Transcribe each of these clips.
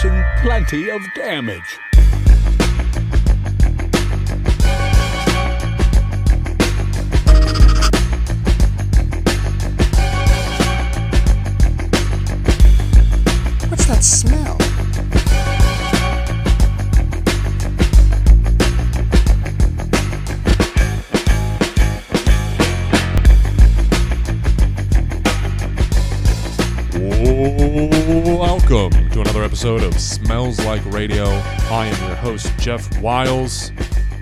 causing plenty of damage. What's that smell? Welcome to another episode of Smells Like Radio. I am your host, Jeff Wiles.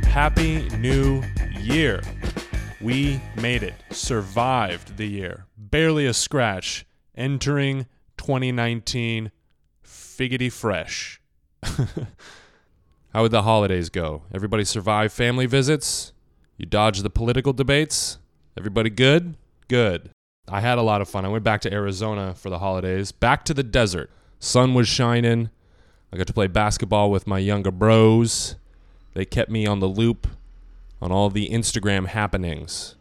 Happy New Year. We made it, survived the year, barely a scratch, entering 2019 figgity fresh. How would the holidays go? Everybody survive family visits? You dodge the political debates? Everybody good? Good. I had a lot of fun. I went back to Arizona for the holidays, back to the desert. Sun was shining. I got to play basketball with my younger bros. They kept me on the loop on all the Instagram happenings,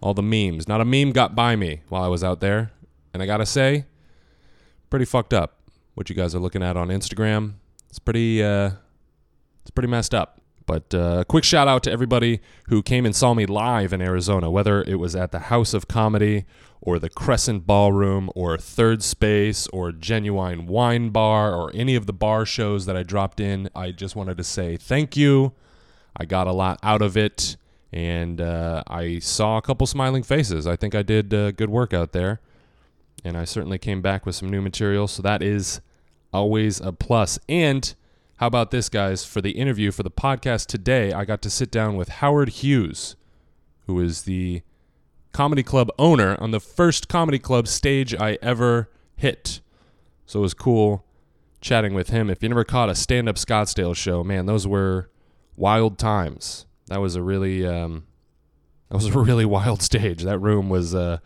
all the memes. Not a meme got by me while I was out there. And I got to say, pretty fucked up what you guys are looking at on Instagram. It's pretty uh it's pretty messed up. But uh, quick shout out to everybody who came and saw me live in Arizona, whether it was at the House of Comedy or the Crescent Ballroom or Third Space or Genuine Wine Bar or any of the bar shows that I dropped in. I just wanted to say thank you. I got a lot out of it and uh, I saw a couple smiling faces. I think I did uh, good work out there. And I certainly came back with some new material. So that is always a plus. And how about this, guys? For the interview for the podcast today, I got to sit down with Howard Hughes, who is the comedy club owner on the first comedy club stage I ever hit. So it was cool chatting with him. If you never caught a stand up Scottsdale show, man, those were wild times. That was a really um, that was a really wild stage. That room was uh,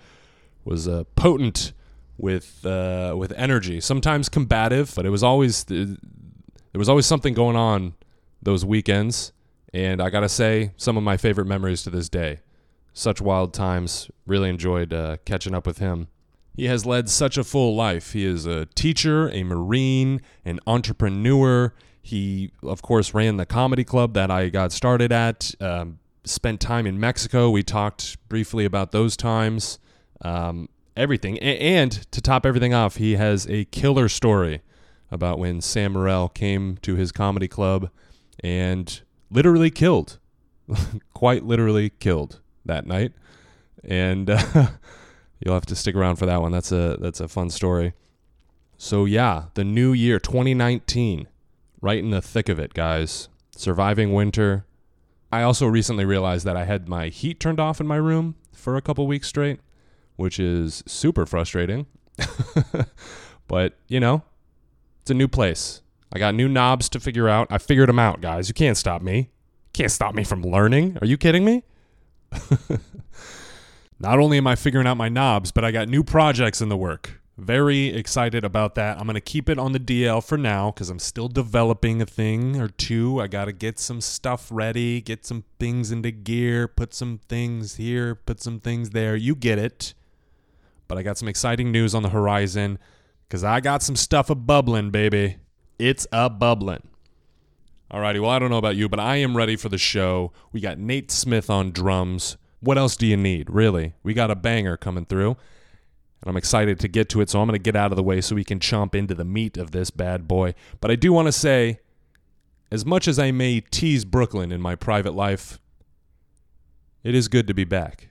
was uh, potent with uh, with energy. Sometimes combative, but it was always there was always something going on those weekends, and I gotta say, some of my favorite memories to this day. Such wild times. Really enjoyed uh, catching up with him. He has led such a full life. He is a teacher, a Marine, an entrepreneur. He, of course, ran the comedy club that I got started at. Um, spent time in Mexico. We talked briefly about those times. Um, everything. A- and to top everything off, he has a killer story about when Sam Morril came to his comedy club and literally killed, quite literally killed that night. And uh, you'll have to stick around for that one. That's a that's a fun story. So yeah, the new year 2019, right in the thick of it, guys. Surviving winter. I also recently realized that I had my heat turned off in my room for a couple weeks straight, which is super frustrating. but, you know, it's a new place. I got new knobs to figure out. I figured them out, guys. You can't stop me. Can't stop me from learning. Are you kidding me? Not only am I figuring out my knobs, but I got new projects in the work. Very excited about that. I'm going to keep it on the DL for now because I'm still developing a thing or two. I got to get some stuff ready, get some things into gear, put some things here, put some things there. You get it. But I got some exciting news on the horizon. Because I got some stuff a bubbling, baby. It's a bubbling. Alrighty, well, I don't know about you, but I am ready for the show. We got Nate Smith on drums. What else do you need, really? We got a banger coming through, and I'm excited to get to it, so I'm going to get out of the way so we can chomp into the meat of this bad boy. But I do want to say, as much as I may tease Brooklyn in my private life, it is good to be back.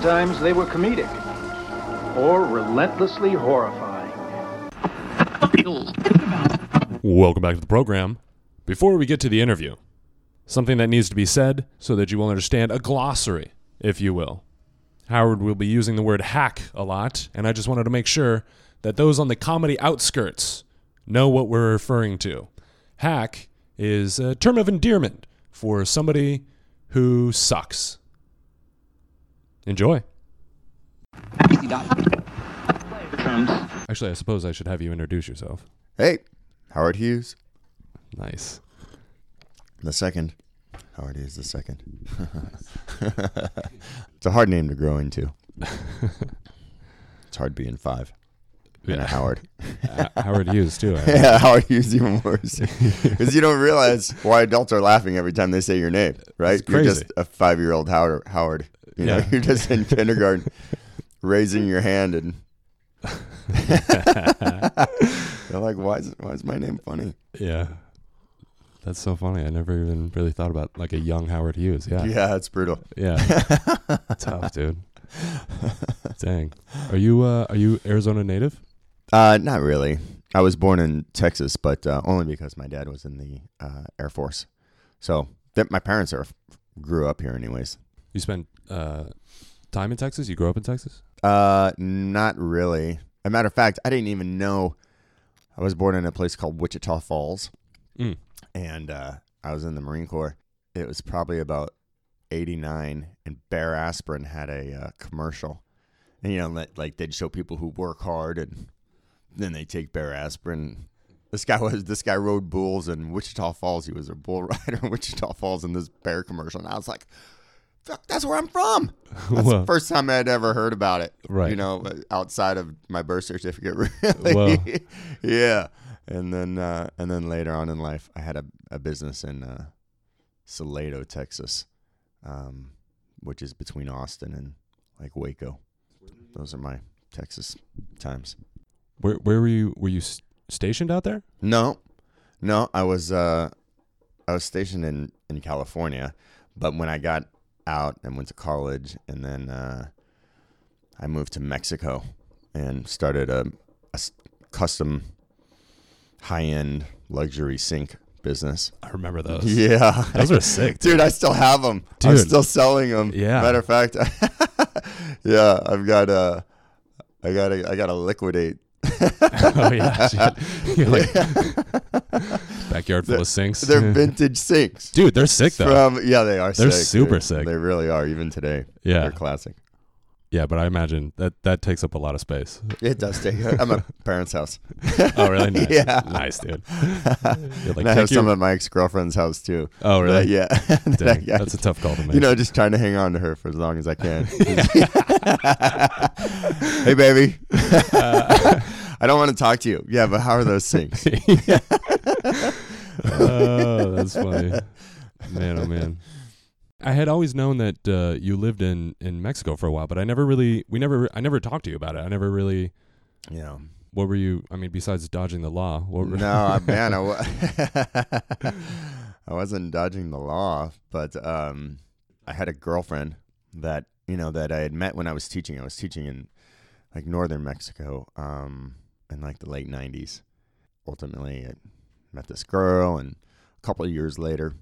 Sometimes they were comedic or relentlessly horrifying. Welcome back to the program. Before we get to the interview, something that needs to be said so that you will understand a glossary, if you will. Howard will be using the word hack a lot, and I just wanted to make sure that those on the comedy outskirts know what we're referring to. Hack is a term of endearment for somebody who sucks. Enjoy. Actually, I suppose I should have you introduce yourself. Hey, Howard Hughes. Nice. The second. Howard Hughes the second. it's a hard name to grow into. it's hard being five. And a Howard. Howard Hughes, too. I yeah, Howard Hughes even worse. Because you don't realize why adults are laughing every time they say your name, right? It's You're just a five year old Howard. Howard. You know, Yeah. you're just in kindergarten raising your hand and they're like, why is, why is my name funny? Yeah. That's so funny. I never even really thought about like a young Howard Hughes. Yeah. Yeah, it's brutal. Yeah. Tough, dude. Dang. Are you uh are you Arizona native? Uh, not really. I was born in Texas, but uh, only because my dad was in the uh, Air Force. So my parents are grew up here, anyways. You spent uh time in Texas? You grew up in Texas? Uh, not really. As a matter of fact, I didn't even know. I was born in a place called Wichita Falls, Mm. and uh, I was in the Marine Corps. It was probably about '89, and Bayer Aspirin had a uh, commercial, and you know, like, like they'd show people who work hard, and then they take Bayer Aspirin. This guy was this guy rode bulls in Wichita Falls. He was a bull rider in Wichita Falls in this Bayer commercial, and I was like, "Fuck, that's where I'm from." That's Whoa. the first time I'd ever heard about it. Right. You know, outside of my birth certificate, really. Whoa. yeah. And then, uh, and then later on in life, I had a, a business in uh, Salado, Texas, um, which is between Austin and like Waco. Those are my Texas times. Where where were you were you stationed out there? No, no, I was uh, I was stationed in in California, but when I got out and went to college, and then uh, I moved to Mexico and started a, a custom high end luxury sink business. I remember those. Yeah, Those are sick, dude. I still have them. I'm still selling them. Yeah. Matter of fact, yeah, I've got uh, I got to I got to liquidate. oh yeah. like, backyard full of sinks. They're vintage sinks. Dude, they're sick though. From yeah, they are. They're sick, super dude. sick. They really are. Even today, Yeah. they're classic. yeah, but I imagine that that takes up a lot of space. It does take. I'm at parents' house. Oh, really? Nice. Yeah. Nice, dude. You're like, and I have "Take some at my ex girlfri's house too. Oh, really? But yeah. Dang, Yeah. that's a tough call to make. You know, just trying to hang on to her for as long as I can. hey, baby. Uh, I don't want to talk to you. Yeah, but how are those sinks? oh, that's funny. Man, oh man. I had always known that uh, you lived in, in Mexico for a while, but I never really, we never, I never talked to you about it. I never really. Yeah. What were you? I mean, besides dodging the law, what were, No, I- man, I, wa- I wasn't dodging the law, but um, I had a girlfriend that you know that I had met when I was teaching. I was teaching in like northern Mexico um, in like the late '90s. Ultimately, I met this girl, and a couple of years later,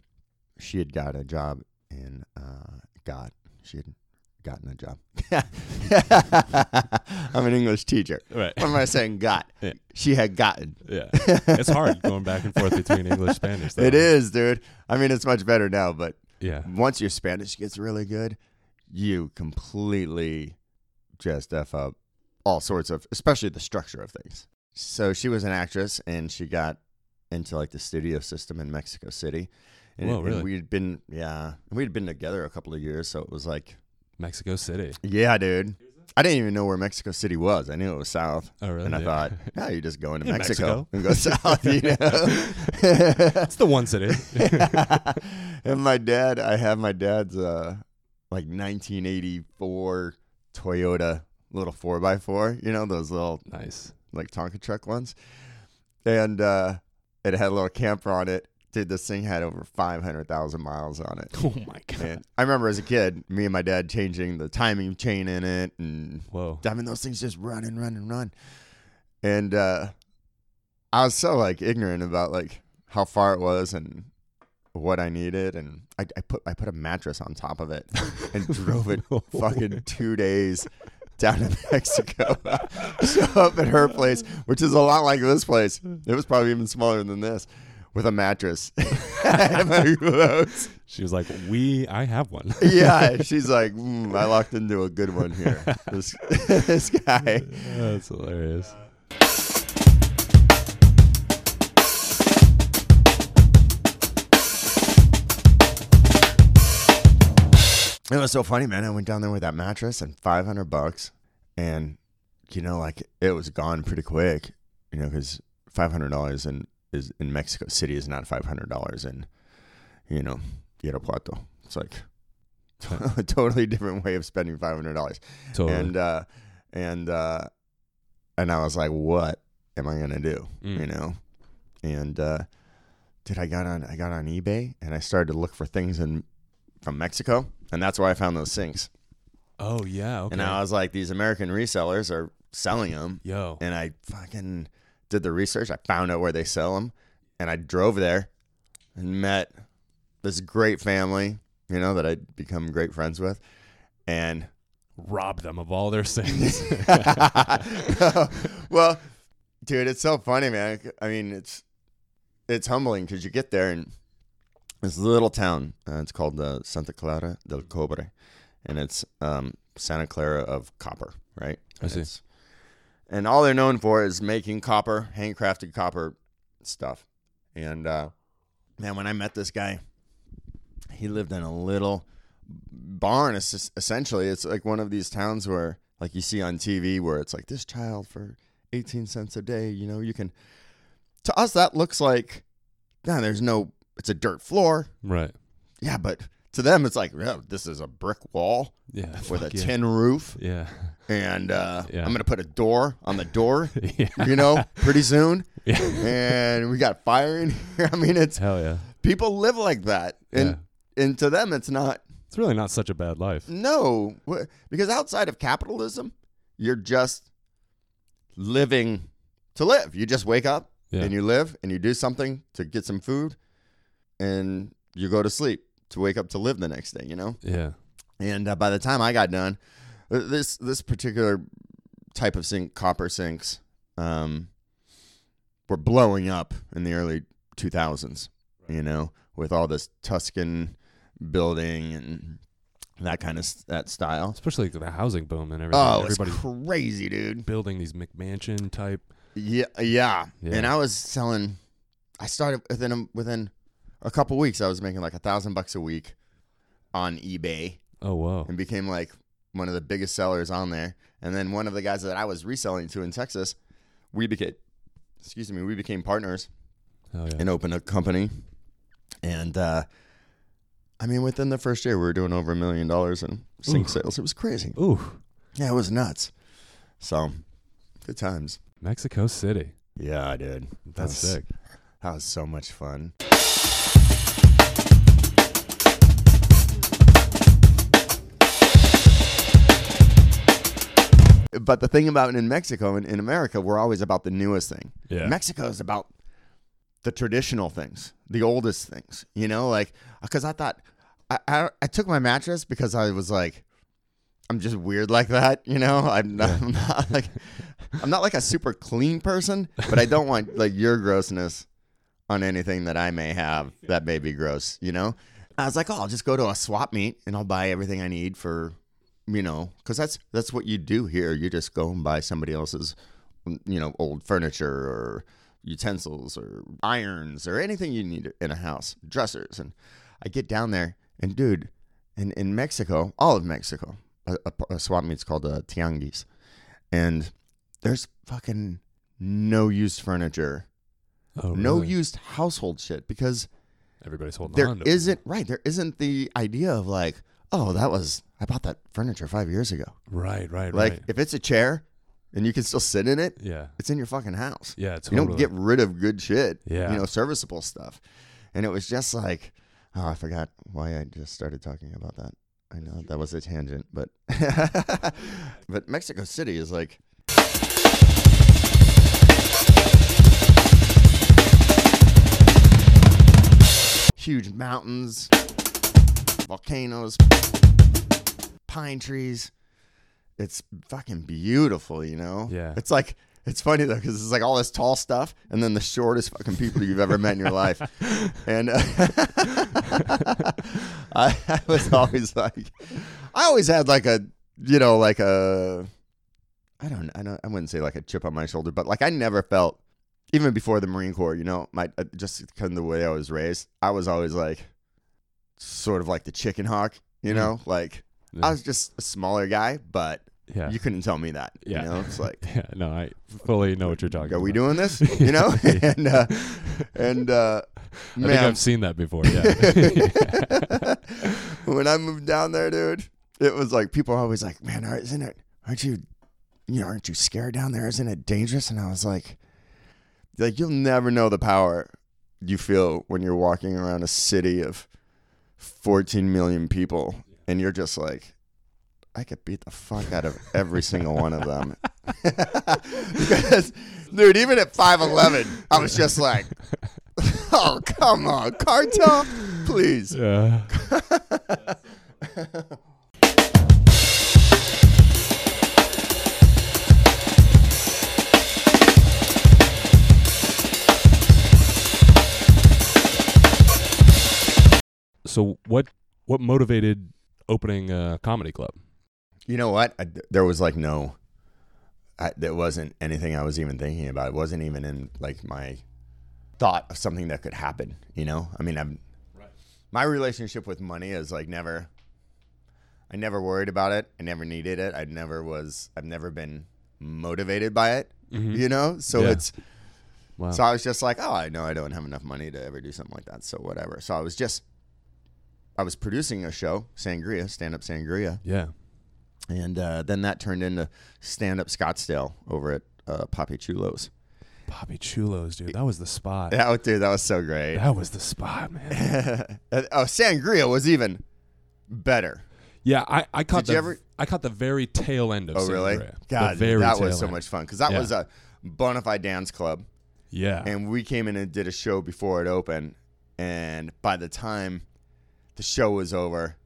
she had got a job in uh, got she had gotten a job. I'm an English teacher. Right. What am I saying? Got. Yeah. She had gotten. Yeah. It's hard going back and forth between English Spanish. Though. It is, dude. I mean, it's much better now, but Yeah. once your Spanish gets really good, you completely just f up all sorts of, especially the structure of things. So she was an actress, and she got into like the studio system in Mexico City. And, Whoa, and really? we'd been, yeah, we'd been together a couple of years, so it was like, Mexico City. yeah, dude. I didn't even know where Mexico City was. I knew it was south. Oh, really? And I Yeah. thought, yeah, you just go into In Mexico, Mexico. and go south, you know? It's the one city. and my dad, I have my dad's uh, like 1984 Toyota little 4x4, you know, those little nice. like Tonka truck ones. And uh, it had a little camper on it dude, this thing had over 500,000 miles on it. Oh my god. And I remember as a kid, me and my dad changing the timing chain in it, and Whoa. I mean those things just run and run and run. And uh, I was so like ignorant about like how far it was and what I needed, and I, I put I put a mattress on top of it and drove it fucking two days down in Mexico. so up at her place, which is a lot like this place. It was probably even smaller than this, with a mattress. and my clothes. She was like, "We, I have one." Yeah, she's like, mm, I locked into a good one here. This this guy. That's hilarious. It was so funny, man. I went down there with that mattress and 500 bucks, and you know, like it was gone pretty quick. You know, because 500 dollars in is in Mexico City is not 500 dollars in, you know, Irapuato. It's like a totally different way of spending 500 dollars. Totally. And uh, and uh, and I was like, what am I gonna do? Mm. You know, and uh, dude, I got on I got on eBay and I started to look for things in from Mexico, and that's where I found those sinks. oh yeah. Okay. And I was like, these American resellers are selling them, Yo. and I fucking did the research. I found out where they sell them, and I drove there and met this great family, you know, that I'd become great friends with, and rob them of all their things. well, dude, it's so funny, man. I mean, it's it's humbling because you get there and this little town. Uh, it's called uh, Santa Clara del Cobre, and it's um, Santa Clara of copper, right? I And see. And all they're known for is making copper, handcrafted copper stuff. And uh, man, when I met this guy, he lived in a little barn. It's essentially, it's like one of these towns where, like you see on TV, where it's like this child for 18 cents a day. You know, you can. To us, that looks like, nah, there's no. It's a dirt floor. right. Yeah, but to them, it's like, yeah, this is a brick wall Yeah. with a yeah. tin roof, Yeah. and uh, Yeah. I'm gonna put a door on the door. You know, pretty soon, Yeah. and we got fire in here. I mean, it's Hell yeah. people live like that, and and to them, it's not. It's really not such a bad life. No, because outside of capitalism, you're just living to live. You just wake up and you live and you do something to get some food and you go to sleep to wake up to live the next day, you know? Yeah. And uh, by the time I got done, uh, this this particular type of sink, copper sinks, um, were blowing up in the early 2000s, you know, with all this Tuscan building and that kind of that style. Especially the housing boom and everything. Oh, it's crazy, dude. building these McMansion type. Yeah, yeah, Yeah. And I was selling. I started within within a couple weeks. I was making like a thousand bucks a week on eBay Oh whoa. and became like one of the biggest sellers on there. And then one of the guys that I was reselling to in Texas, we became, excuse me, we became partners Hell yeah. and opened a company. And uh, I mean, within the first year, we were doing over a million dollars in sink sales. It was crazy. Ooh. Yeah, it was nuts. So, good times. Mexico City. Yeah, I did. That's sick. That was so much fun. But the thing about in Mexico and in America, we're always about the newest thing. Yeah. Mexico is about the traditional things, the oldest things. You know, like because I thought I, I I took my mattress because I was like, I'm just weird like that. You know, I'm not, I'm not like I'm not like a super clean person, but I don't want like your grossness on anything that I may have that may be gross, you know? I was like, oh, I'll just go to a swap meet and I'll buy everything I need for, you know, because that's that's what you do here. You just go and buy somebody else's, mm, you know, old furniture or utensils or irons or anything you need in a house, dressers. And I get down there and dude, in in Mexico, all of Mexico, a, a, a swap meet's called a tianguis, and there's fucking no used furniture Oh, no really? used household shit because Everybody's holding there on it. isn't right there isn't the idea of like oh that was i bought that furniture five years ago Right, right, right. like right. if it's a chair and you can still sit in it Yeah. it's in your fucking house Yeah, you don't get rid of good shit Yeah. you know serviceable stuff and it was just like, oh, I forgot why I just started talking about that. I know that was a tangent, but but Mexico City is like huge mountains, volcanoes, pine trees. It's fucking beautiful, you know? Yeah. It's like, it's funny though, because it's like all this tall stuff and then the shortest fucking people you've ever met in your life. And uh, I, I was always like, I always had like a, you know, like a, I don't, I don't, I wouldn't say like a chip on my shoulder, but like I never felt, even before the Marine Corps, you know, my uh, just kind of the way I was raised, I was always like, sort of like the chicken hawk, you know, like I was just a smaller guy, but Yeah. you couldn't tell me that. Yeah. you know, it's like, Yeah, no, I fully know what you're talking about. are about. we doing this? You know, and uh, and uh, I think man, I've seen that before. Yeah. when I moved down there, dude, it was like people are always like, "Man, isn't it? Aren't you, you know, aren't you scared down there? Isn't it dangerous?" And I was like, "Like you'll never know the power you feel when you're walking around a city of 14 million people, and you're just like." I could beat the fuck out of every single one of them. because, dude, even at 5'11, I was just like, oh, come on, cartel, please. yeah. So what what motivated opening a comedy club? You know what? I, there was like no, I, there wasn't anything I was even thinking about. It wasn't even in like my thought of something that could happen. You know, I mean, I'm my relationship with money is like never. I never worried about it. I never needed it. I never was. I've never been motivated by it. Mm-hmm. You know, so Yeah. it's. Wow. So I was just like, oh, I know I don't have enough money to ever do something like that. So whatever. So I was just. I was producing a show, Sangria, stand up Sangria yeah. and uh, then that turned into stand up Scottsdale over at uh, Poppy Chulos. Poppy Chulos, dude. That was the spot. That was, dude, that was so great. That was the spot, man. oh, Sangria was even better. Yeah, I, I caught Did the ever- I caught the very tail end of Oh, really? Sangria. The God, very that was so end. much fun because that Yeah. was a bona fide dance club, Yeah. and we came in and did a show before it opened. And by the time the show was over,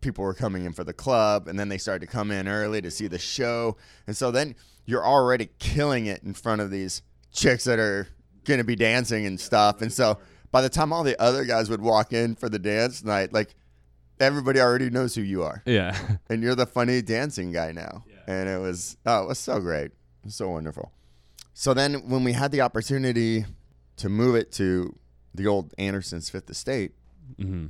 people were coming in for the club, and then they started to come in early to see the show. And so then you're already killing it in front of these chicks that are going to be dancing and stuff. And so by the time all the other guys would walk in for the dance night, like everybody already knows who you are. yeah. And you're the funny dancing guy now. Yeah. And it was, oh, it was so great. Was so wonderful. So then when we had the opportunity to move it to the old Anderson's Fifth Estate, hmm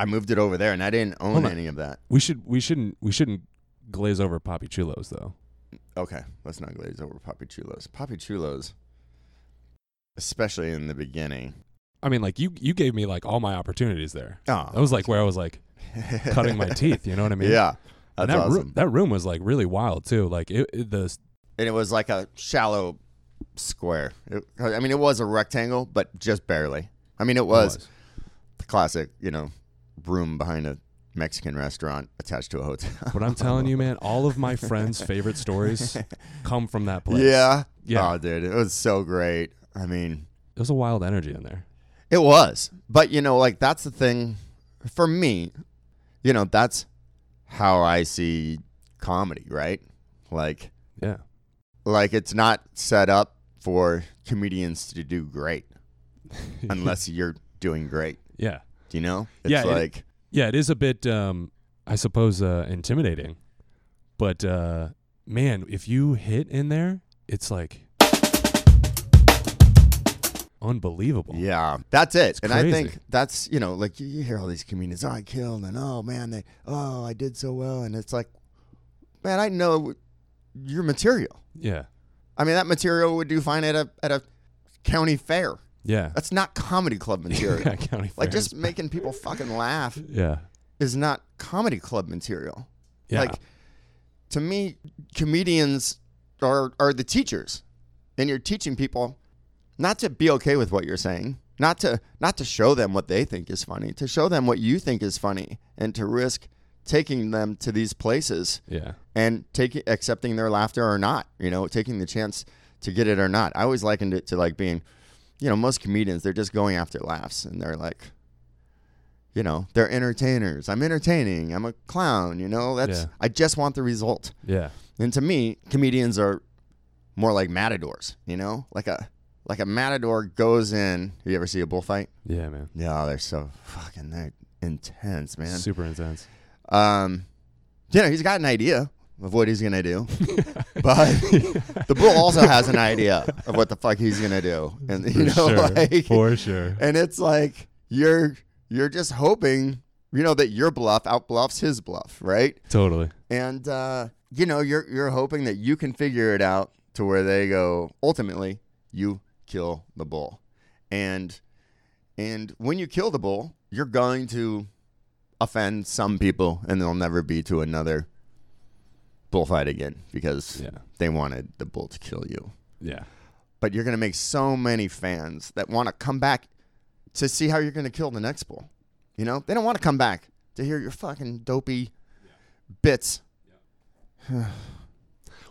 I moved it over there, and I didn't own Hold on. any of that. We should we shouldn't we shouldn't glaze over Poppy Chulos though. Okay, let's not glaze over Poppy Chulos. Poppy Chulos, especially in the beginning. I mean, like you you gave me like all my opportunities there. Oh, That was like where I was like cutting my teeth. You know what I mean? yeah, And that's that awesome. room that room was like really wild too. Like it, it the and it was like a shallow square. It, I mean, it was a rectangle, but just barely. I mean, it was, the classic, you know, room behind a Mexican restaurant attached to a hotel. But I'm telling you, man, all of my friends' favorite stories come from that place. yeah, Yeah. Oh, dude, it was so great. I mean, it was a wild energy in there. It was. But you know, like that's the thing for me, you know, that's how I see comedy, right? Like Yeah. like it's not set up for comedians to do great unless you're doing great. Yeah. Do you know? It's Yeah, it- like Yeah, it is a bit um I suppose uh intimidating. But uh man, if you hit in there, it's like unbelievable. Yeah, that's it. and I think that's, you know, like you, you hear all these comedians, oh, I killed, and oh, man, they, oh, I did so well. And it's like, man, I know your material. Yeah. I mean, that material would do fine at a, at a county fair. Yeah. That's not comedy club material. Yeah, county like just making people fucking laugh Yeah. is not comedy club material. Yeah. Like to me, comedians are are the teachers. And you're teaching people not to be okay with what you're saying. not to not to show them what they think is funny, to show them what you think is funny, and to risk taking them to these places Yeah. and taking accepting their laughter or not. You know, taking the chance to get it or not. I always likened it to like being, you know, most comedians they're just going after laughs and they're like, you know, they're entertainers. I'm entertaining. I'm a clown. You know, that's Yeah. I just want the result. Yeah. And to me, comedians are more like matadors. You know, like a like a matador goes in. You ever see a bullfight? Yeah, man. Yeah, they're so fucking they're intense, man. Super intense. Um, you know, he's got an idea of what he's gonna do, but the bull also has an idea of what the fuck he's gonna do, and you know, For sure. like, For sure. and it's like you're you're just hoping, you know, that your bluff out bluffs his bluff, right? Totally. And uh, you know, you're you're hoping that you can figure it out to where they go. Ultimately, you kill the bull, and and when you kill the bull, you're going to offend some people, and they'll never be to another bullfight again because Yeah. they wanted the bull to kill you. Yeah. But you're going to make so many fans that want to come back to see how you're going to kill the next bull. You know, they don't want to come back to hear your fucking dopey bits.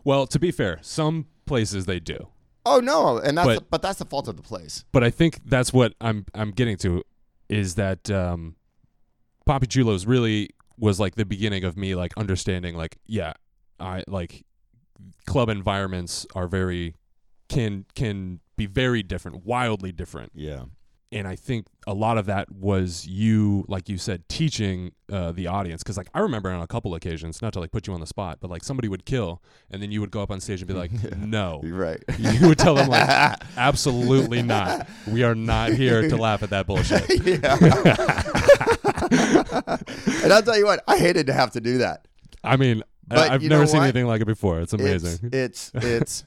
Well, to be fair, some places they do. Oh no, and that's But- but, that's the fault of the place. But I think that's what I'm I'm getting to is that um Poppy Chulos really was like the beginning of me like understanding like yeah, I like club environments are very can can be very different, wildly different. Yeah. and I think a lot of that was you, like you said, teaching uh, the audience. Because like I remember on a couple occasions, not to like put you on the spot, but like somebody would kill, and then you would go up on stage and be like, "No," You're right. you would tell them like, "Absolutely not. We are not here to laugh at that bullshit." and I'll tell you what, I hated to have to do that. I mean, But I've never seen anything like it before. It's amazing. It's it's, it's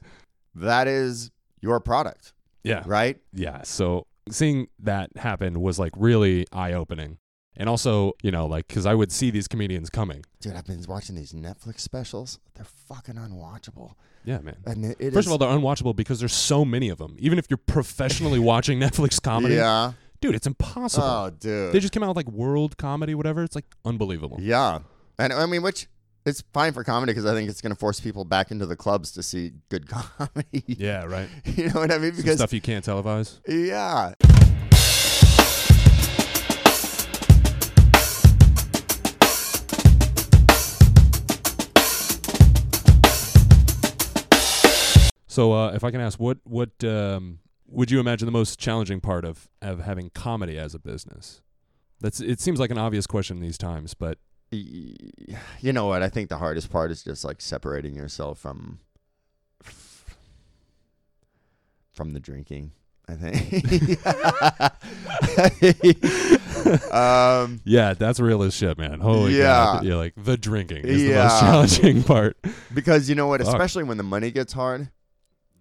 that is your product, yeah, right? yeah. So seeing that happen was like really eye opening. And also, you know, like, because I would see these comedians coming. Dude, I've been watching these Netflix specials. They're fucking unwatchable. Yeah, man. And it, it First is- of all, they're unwatchable because there's so many of them. Even if you're professionally watching Netflix comedy, yeah. dude, it's impossible. Oh, dude. They just came out with like world comedy, whatever. It's like unbelievable. yeah, and I mean, which it's fine for comedy because I think it's going to force people back into the clubs to see good comedy. Yeah, right. you know what I mean? Some Because stuff you can't televise. yeah, So, uh, if I can ask, what what um, would you imagine the most challenging part of of having comedy as a business? That's it. Seems like an obvious question these times, but you know what? I think the hardest part is just like separating yourself from from the drinking. I think. um, yeah, that's real as shit, man. Holy Yeah. God. Yeah, like the drinking is the most challenging part. because you know what? Fuck. Especially when the money gets hard,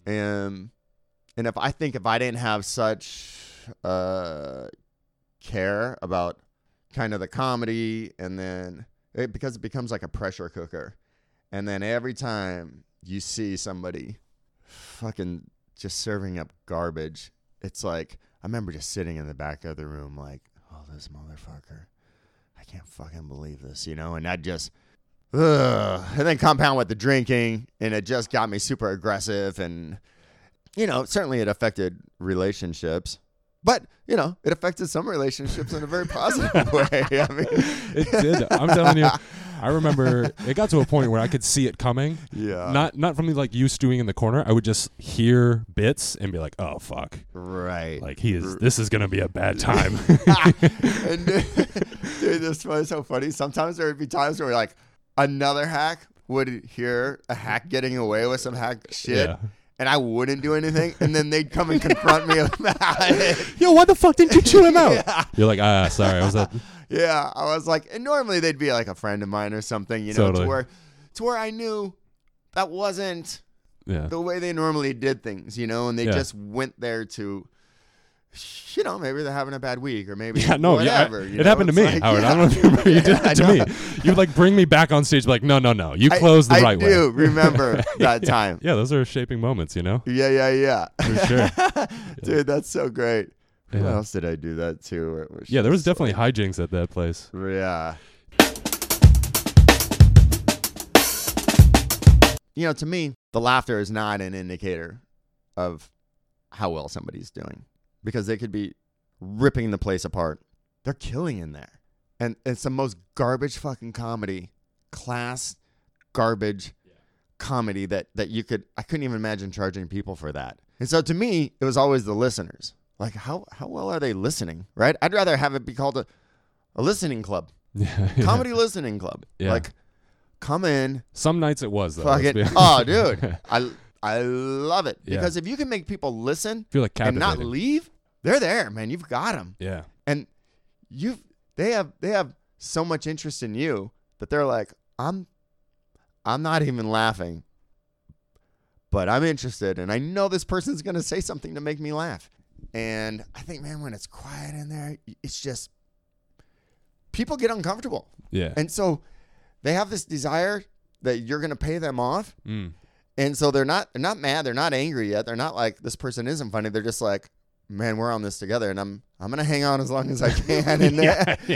and and if I think if I didn't have such uh care about kind of the comedy, and then it, because it becomes like a pressure cooker, and then every time you see somebody fucking just serving up garbage, it's like I remember just sitting in the back of the room like, oh, this motherfucker. I can't fucking believe this, you know? And that just, ugh. And then compound with the drinking, and it just got me super aggressive. And, you know, certainly it affected relationships. But, you know, it affected some relationships in a very positive way. I mean, It did. I'm telling you. I remember it got to a point where I could see it coming. Yeah. Not not from me like you stewing in the corner. I would just hear bits and be like, "Oh fuck!" Right. Like he is. This is gonna be a bad time. and dude, dude, this was so funny. Sometimes there would be times where like another hack would hear a hack getting away with some hack shit. Yeah. And I wouldn't do anything, and then they'd come and confront me about it. Yo, why the fuck didn't you chew him out? You're like, ah, sorry. I was at. Yeah, I was like, and normally they'd be like a friend of mine or something, you know, Totally. to where, to where I knew that wasn't Yeah. the way they normally did things, you know, and they Yeah. just went there to, you know, maybe they're having a bad week or maybe Yeah, no, yeah, I- it know? happened to me, like, Howard. I don't know if you remember. You did that to me. You like bring me back on stage, like, no, no, no. You I- closed the I right do remember that Yeah. time. Yeah, those are shaping moments, you know. Yeah, yeah, yeah. For sure. Dude, that's so great. Yeah. else did I do that to? where it was Yeah, there was definitely hijinks at that place. yeah. You know, to me, the laughter is not an indicator of how well somebody's doing because they could be ripping the place apart. They're killing in there. And it's the most garbage fucking comedy, class garbage comedy that that you could I couldn't even imagine charging people for that. And so to me, it was always the listeners. Like how how well are they listening, right? I'd rather have it be called a, a listening club. Yeah. Comedy listening club. Yeah. Like come in, Some nights it was though. fucking. Oh, dude. I I love it Yeah. because if you can make people listen feel like and not leave, they're there, man. You've got them. Yeah. And you've they have they have so much interest in you that they're like, I'm I'm not even laughing, but I'm interested, and I know this person's gonna say something to make me laugh. And I think, man, when it's quiet in there, it's just people get uncomfortable, Yeah. and so they have this desire that you're gonna pay them off, Mm. and so they're not they're not mad, they're not angry yet. They're not like this person isn't funny. They're just like, man, we're on this together, and I'm I'm gonna hang on as long as I can. And Yeah,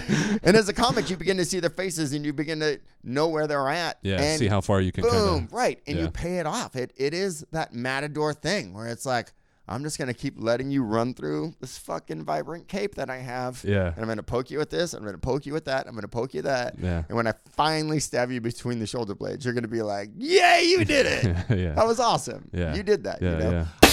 and as a comic, you begin to see their faces, and you begin to know where they're at. Yeah. and see how far you can boom, kind of. right, and yeah. you pay it off. It it is that matador thing where it's like. I'm just gonna keep letting you run through this fucking vibrant cape that I have. Yeah. And I'm gonna poke you with this. I'm gonna poke you with that. I'm gonna poke you that. Yeah. And when I finally stab you between the shoulder blades, you're gonna be like, "Yeah, you did it." yeah. That was awesome. Yeah. You did that. yeah. you know? Yeah.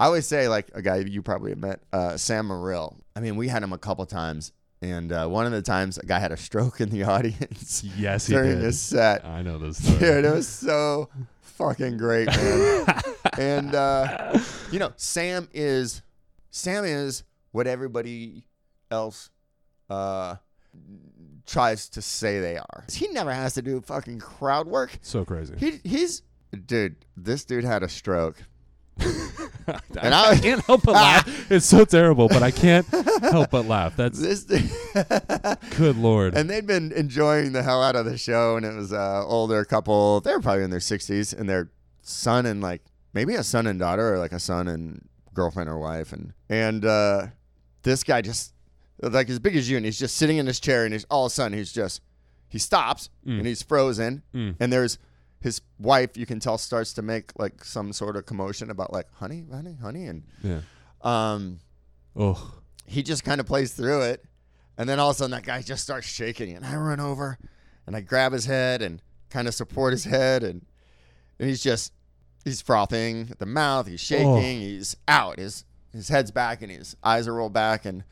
I always say, like, a guy you probably have met, uh, Sam Morril. I mean, we had him a couple times. And uh, one of the times, a guy had a stroke in the audience Yes, he during did. his set. I know this story. Dude, it was so fucking great, man. and, uh, you know, Sam is, Sam is what everybody else uh, tries to say they are. He never has to do fucking crowd work. So crazy. He he's dude. This dude had a stroke. and I- I, can't help but laugh. It's so terrible, but I can't help but laugh. That's This good lord. and they'd been enjoying the hell out of the show, and it was a older couple. They were probably in their sixties, and their son and like maybe a son and daughter, or like a son and girlfriend or wife, and and uh, this guy just like as big as you, and he's just sitting in his chair, and he's all of a sudden he's just he stops and he's frozen, Mm. and there's his wife. You can tell starts to make like some sort of commotion about like honey, honey, honey, and yeah. um Oh. he just kind of plays through it. And then all of a sudden that guy just starts shaking. And I run over and I grab his head and kind of support his head. And, and he's just, he's frothing at the mouth. He's shaking. Oh. He's out. His, his head's back and his eyes are rolled back. And,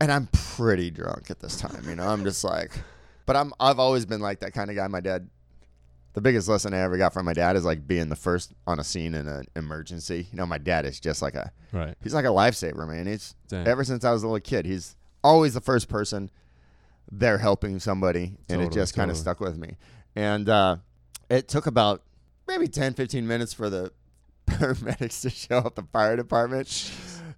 and I'm pretty drunk at this time. You know, I'm just like, but I'm, I've always been like that kind of guy. My dad, the biggest lesson I ever got from my dad is like being the first on a scene in an emergency. You know, my dad is just like a, Right. He's like a lifesaver, man. He's Dang. ever since I was a little kid. He's always the first person there helping somebody, and it Totally, just kind of stuck with me. And uh, it took about maybe 10, 15 minutes for the paramedics to show up, the fire department.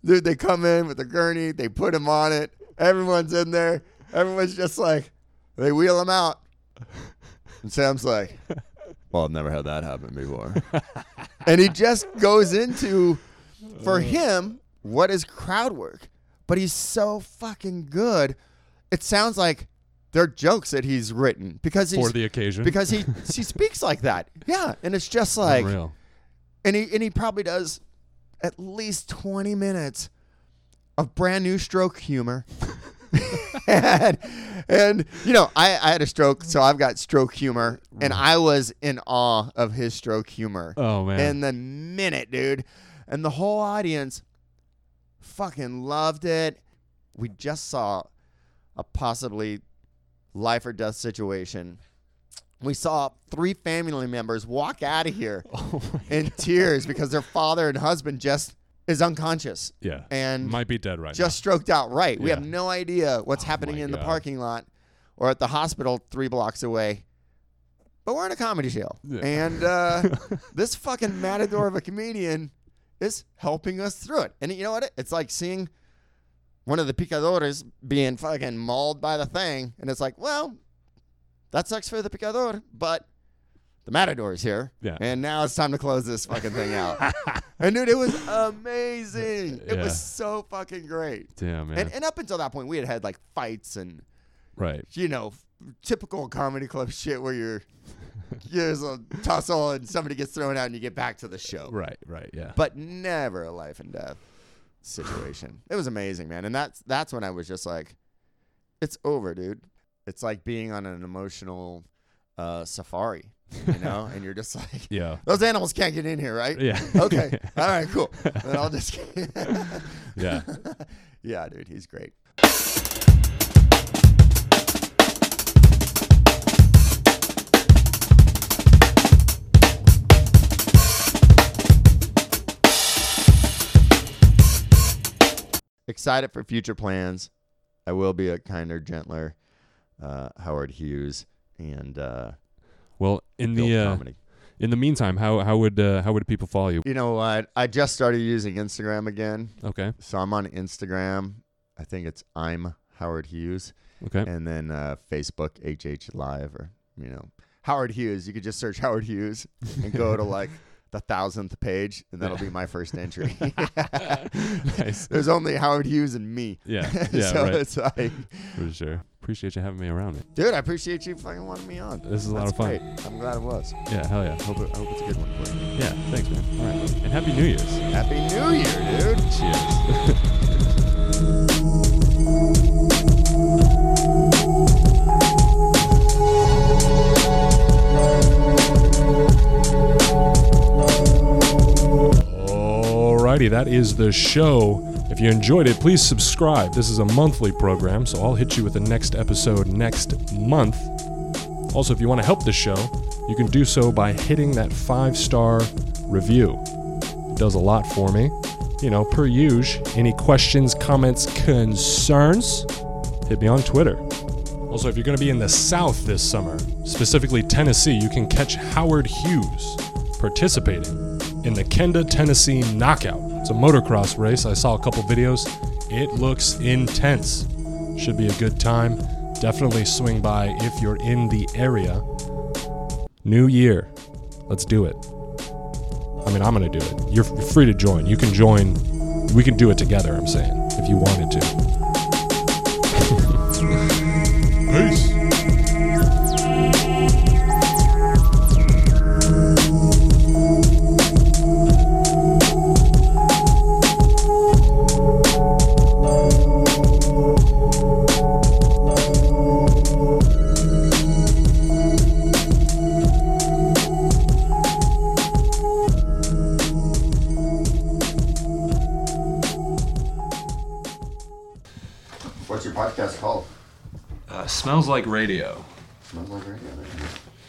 Dude, they come in with the gurney, they put him on it. Everyone's in there. Everyone's just like, they wheel him out. And Sam's like, well, I've never had that happen before. and he just goes into, for uh. him, what is crowd work? But he's so fucking good. It sounds like they're jokes that he's written because he's For the occasion. because he he speaks like that. Yeah, and it's just like Unreal. and he and he probably does at least 20 minutes of brand new stroke humor. and, and you know, I, I had a stroke, so I've got stroke humor, and I was in awe of his stroke humor. Oh man. In the minute, dude. And the whole audience fucking loved it. We just saw a possibly life or death situation. We saw three family members walk out of here oh in tears because their father and husband just is unconscious yeah. and might be dead right just stroked out right. We Yeah. have no idea what's Oh happening my in the God. parking lot or at the hospital three blocks away. But we're in a comedy show. Yeah. And uh, this fucking matador of a comedian is helping us through it. And you know what? It's like seeing one of the picadores being fucking mauled by the thing. And it's like, well, that sucks for the picador, but the Matador's here. Yeah. And now it's time to close this fucking thing out. and dude, it was amazing. It Yeah. was so fucking great. Damn, man. And, and up until that point, we had had like fights and right. you know typical comedy club shit where you're there's a tussle and somebody gets thrown out and you get back to the show. Right. Right. Yeah. But never a life and death situation. it was amazing, man. And that's that's when I was just like, it's over, dude. It's like being on an emotional uh, safari, you know, and you're just like, Yeah. those animals can't get in here, right? Yeah. Okay. All right. Cool. Then I'll just. Yeah. yeah, dude. He's great. Excited for future plans. I will be a kinder, gentler uh, Howard Hughes and uh, Well, in the uh, in the meantime, how how would uh, how would people follow you? You know what? I just started using Instagram again. Okay. So I'm on Instagram. I think it's I'm Howard Hughes. Okay. And then uh, Facebook HH Live or you know Howard Hughes. You could just search Howard Hughes and go to like the thousandth page, and that'll be my first entry. nice. There's only Howard Hughes and me. Yeah. Yeah. so right. it's like, For sure. Appreciate you having me around, man. dude, I appreciate you fucking wanting me on. This is a lot That's of fun. Great. I'm glad it was. Yeah. Hell yeah. Hope it, I hope it's a good one for you. Yeah. Thanks, man. All right. And happy New Year's. Happy New Year, dude. Cheers. Alrighty, that is the show. If you enjoyed it, please subscribe. This is a monthly program, so I'll hit you with the next episode next month. Also, if you want to help the show, you can do so by hitting that five star review. It does a lot for me. You know, per usual. Any questions, comments, concerns? Hit me on Twitter. Also, if you're going to be in the South this summer, specifically Tennessee, you can catch Howard Hughes participating in the Kenda, Tennessee Knockout. It's a motocross race. I saw a couple videos. It looks intense. Should be a good time. Definitely swing by if you're in the area. New year. Let's do it. I mean, I'm going to do it. You're f- free to join. You can join. We can do it together, I'm saying, if you wanted to. Like radio.